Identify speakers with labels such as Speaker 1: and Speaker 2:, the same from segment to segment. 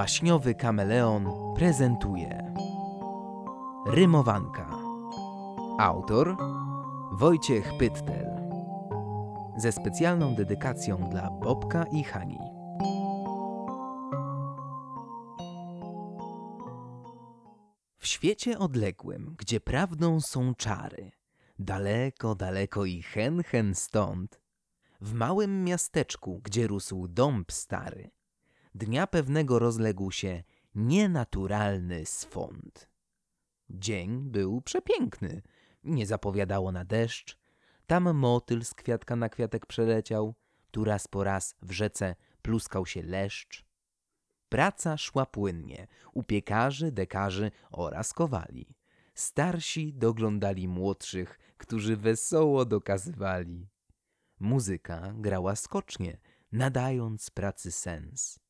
Speaker 1: Baśniowy kameleon prezentuje Rymowanka. Autor Wojciech Pyttel. Ze specjalną dedykacją dla Bobka i Hani. W świecie odległym, gdzie prawdą są czary Daleko, daleko i hen, hen stąd W małym miasteczku, gdzie rósł dąb stary dnia pewnego rozległ się nienaturalny swąd. Dzień był przepiękny, nie zapowiadało na deszcz. Tam motyl z kwiatka na kwiatek przeleciał, tu raz po raz w rzece pluskał się leszcz. Praca szła płynnie u piekarzy, dekarzy oraz kowali. Starsi doglądali młodszych, którzy wesoło dokazywali. Muzyka grała skocznie, nadając pracy sens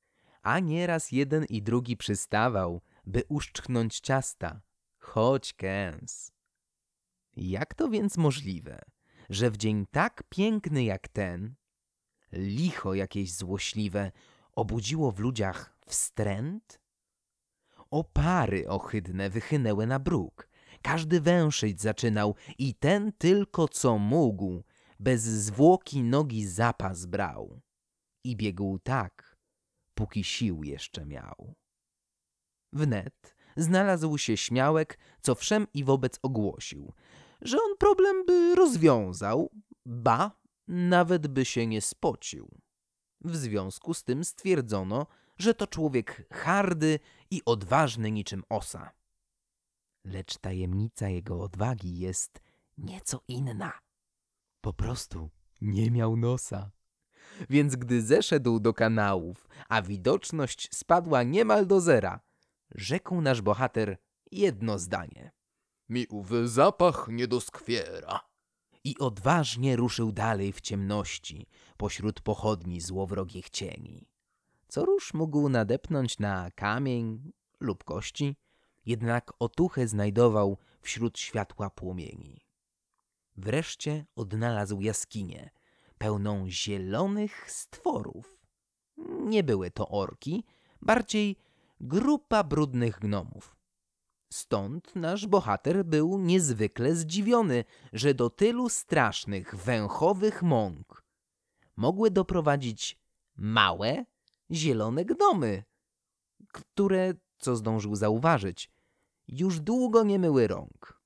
Speaker 1: a nieraz jeden i drugi przystawał, by uszczknąć ciasta, choć kęs. Jak to więc możliwe, że w dzień tak piękny jak ten, licho jakieś złośliwe obudziło w ludziach wstręt? Opary ohydne wychynęły na bruk, każdy węszyć zaczynał i ten tylko co mógł, bez zwłoki nogi zapas brał. I biegł tak, póki sił jeszcze miał. Wnet znalazł się śmiałek, co wszem i wobec ogłosił, że on problem by rozwiązał, ba, nawet by się nie spocił. W związku z tym stwierdzono, że to człowiek hardy i odważny niczym osa. Lecz tajemnica jego odwagi jest nieco inna. Po prostu nie miał nosa. Więc gdy zeszedł do kanałów, a widoczność spadła niemal do zera, rzekł nasz bohater jedno zdanie.
Speaker 2: Mi ów zapach nie doskwiera.
Speaker 1: I odważnie ruszył dalej w ciemności, pośród pochodni złowrogich cieni. Co róż mógł nadepnąć na kamień lub kości, jednak otuchę znajdował wśród światła płomieni. Wreszcie odnalazł jaskinię, pełną zielonych stworów. Nie były to orki, bardziej grupa brudnych gnomów. Stąd nasz bohater był niezwykle zdziwiony, że do tylu strasznych, węchowych mąk mogły doprowadzić małe, zielone gnomy, które, co zdążył zauważyć, już długo nie myły rąk.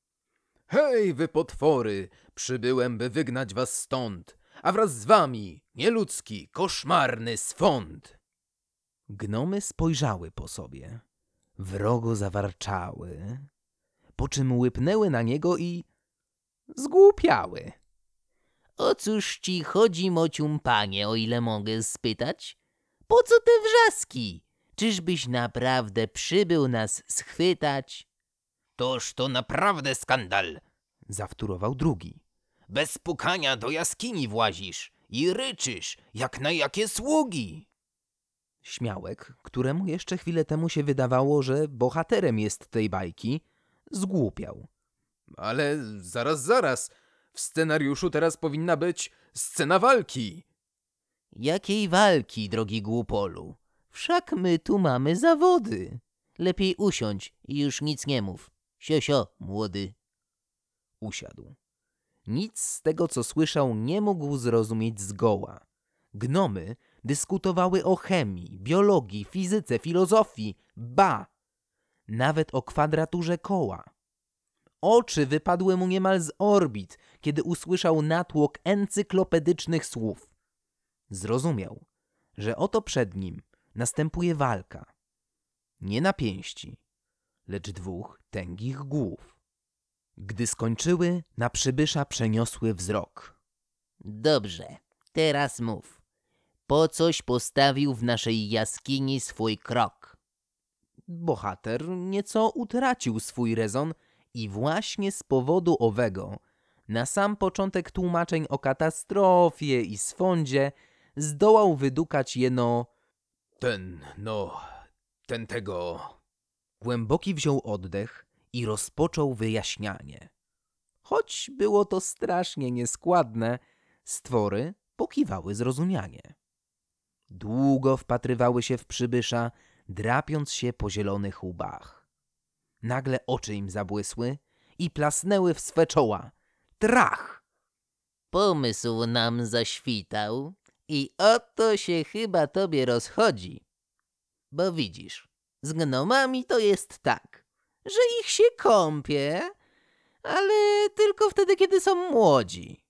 Speaker 2: Hej, wy potwory! Przybyłem, by wygnać was stąd a wraz z wami nieludzki, koszmarny swąd.
Speaker 1: Gnomy spojrzały po sobie, wrogo zawarczały, po czym łypnęły na niego i zgłupiały.
Speaker 3: O cóż ci chodzi, mocium panie, o ile mogę spytać? Po co te wrzaski? Czyżbyś naprawdę przybył nas schwytać?
Speaker 2: Toż to naprawdę skandal,
Speaker 1: zawtórował drugi.
Speaker 2: Bez pukania do jaskini włazisz i ryczysz, jak na jakie sługi.
Speaker 1: Śmiałek, któremu jeszcze chwilę temu się wydawało, że bohaterem jest tej bajki, zgłupiał.
Speaker 2: Ale zaraz, zaraz. W scenariuszu teraz powinna być scena walki.
Speaker 3: Jakiej walki, drogi głupolu? Wszak my tu mamy zawody. Lepiej usiądź i już nic nie mów. Siosio, młody.
Speaker 1: Usiadł. Nic z tego, co słyszał, nie mógł zrozumieć zgoła. Gnomy dyskutowały o chemii, biologii, fizyce, filozofii, ba, nawet o kwadraturze koła. Oczy wypadły mu niemal z orbit, kiedy usłyszał natłok encyklopedycznych słów. Zrozumiał, że oto przed nim następuje walka. Nie na pięści, lecz dwóch tęgich głów. Gdy skończyły, na przybysza przeniosły wzrok.
Speaker 3: Dobrze, teraz mów. Po coś postawił w naszej jaskini swój krok?
Speaker 1: Bohater nieco utracił swój rezon i właśnie z powodu owego, na sam początek tłumaczeń o katastrofie i swądzie, zdołał wydukać jeno...
Speaker 2: Ten, no, ten tego...
Speaker 1: Głęboki wziął oddech, i rozpoczął wyjaśnianie. Choć było to strasznie nieskładne, stwory pokiwały zrozumianie. Długo wpatrywały się w przybysza, drapiąc się po zielonych łbach. Nagle oczy im zabłysły i plasnęły w swe czoła. Trach!
Speaker 3: Pomysł nam zaświtał i oto się chyba tobie rozchodzi. Bo widzisz, z gnomami to jest tak, że ich się kąpie, ale tylko wtedy, kiedy są młodzi.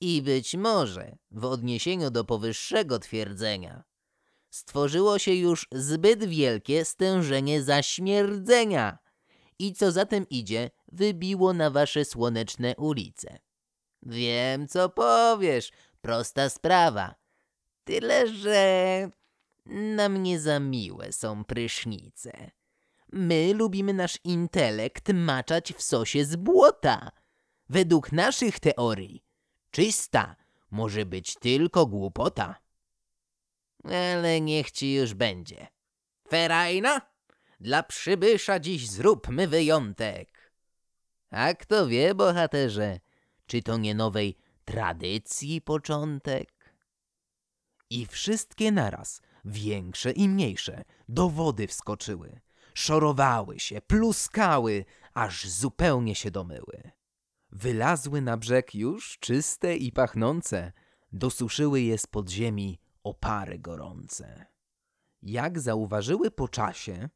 Speaker 3: I być może, w odniesieniu do powyższego twierdzenia, stworzyło się już zbyt wielkie stężenie zaśmierdzenia i co za tym idzie, wybiło na wasze słoneczne ulice. Wiem, co powiesz, prosta sprawa. Tyle, że nam nie za miłe są prysznice. My lubimy nasz intelekt maczać w sosie z błota. Według naszych teorii, czysta może być tylko głupota. Ale niech ci już będzie. Ferajna, dla przybysza dziś zróbmy wyjątek. A kto wie, bohaterze, czy to nie nowej tradycji początek?
Speaker 1: I wszystkie naraz, większe i mniejsze, do wody wskoczyły. Szorowały się, pluskały, aż zupełnie się domyły. Wylazły na brzeg już czyste i pachnące, dosuszyły je z podziemi opary gorące. Jak zauważyły po czasie,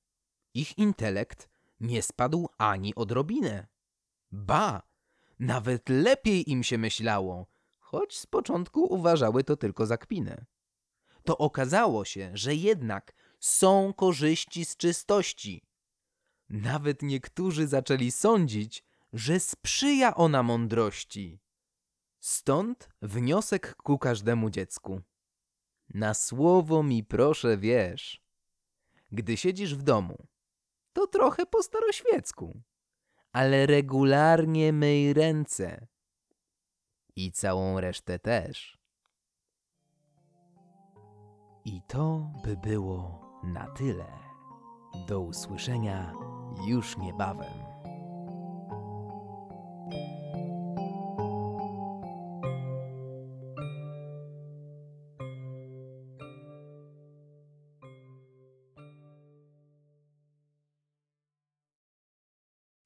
Speaker 1: ich intelekt nie spadł ani odrobinę. Ba, nawet lepiej im się myślało, choć z początku uważały to tylko za kpinę. To okazało się, że jednak są korzyści z czystości. Nawet niektórzy zaczęli sądzić, że sprzyja ona mądrości. Stąd wniosek ku każdemu dziecku. Na słowo mi proszę wiesz. Gdy siedzisz w domu, to trochę po staroświecku, ale regularnie myj ręce. I całą resztę też. I to by było na tyle. Do usłyszenia już niebawem.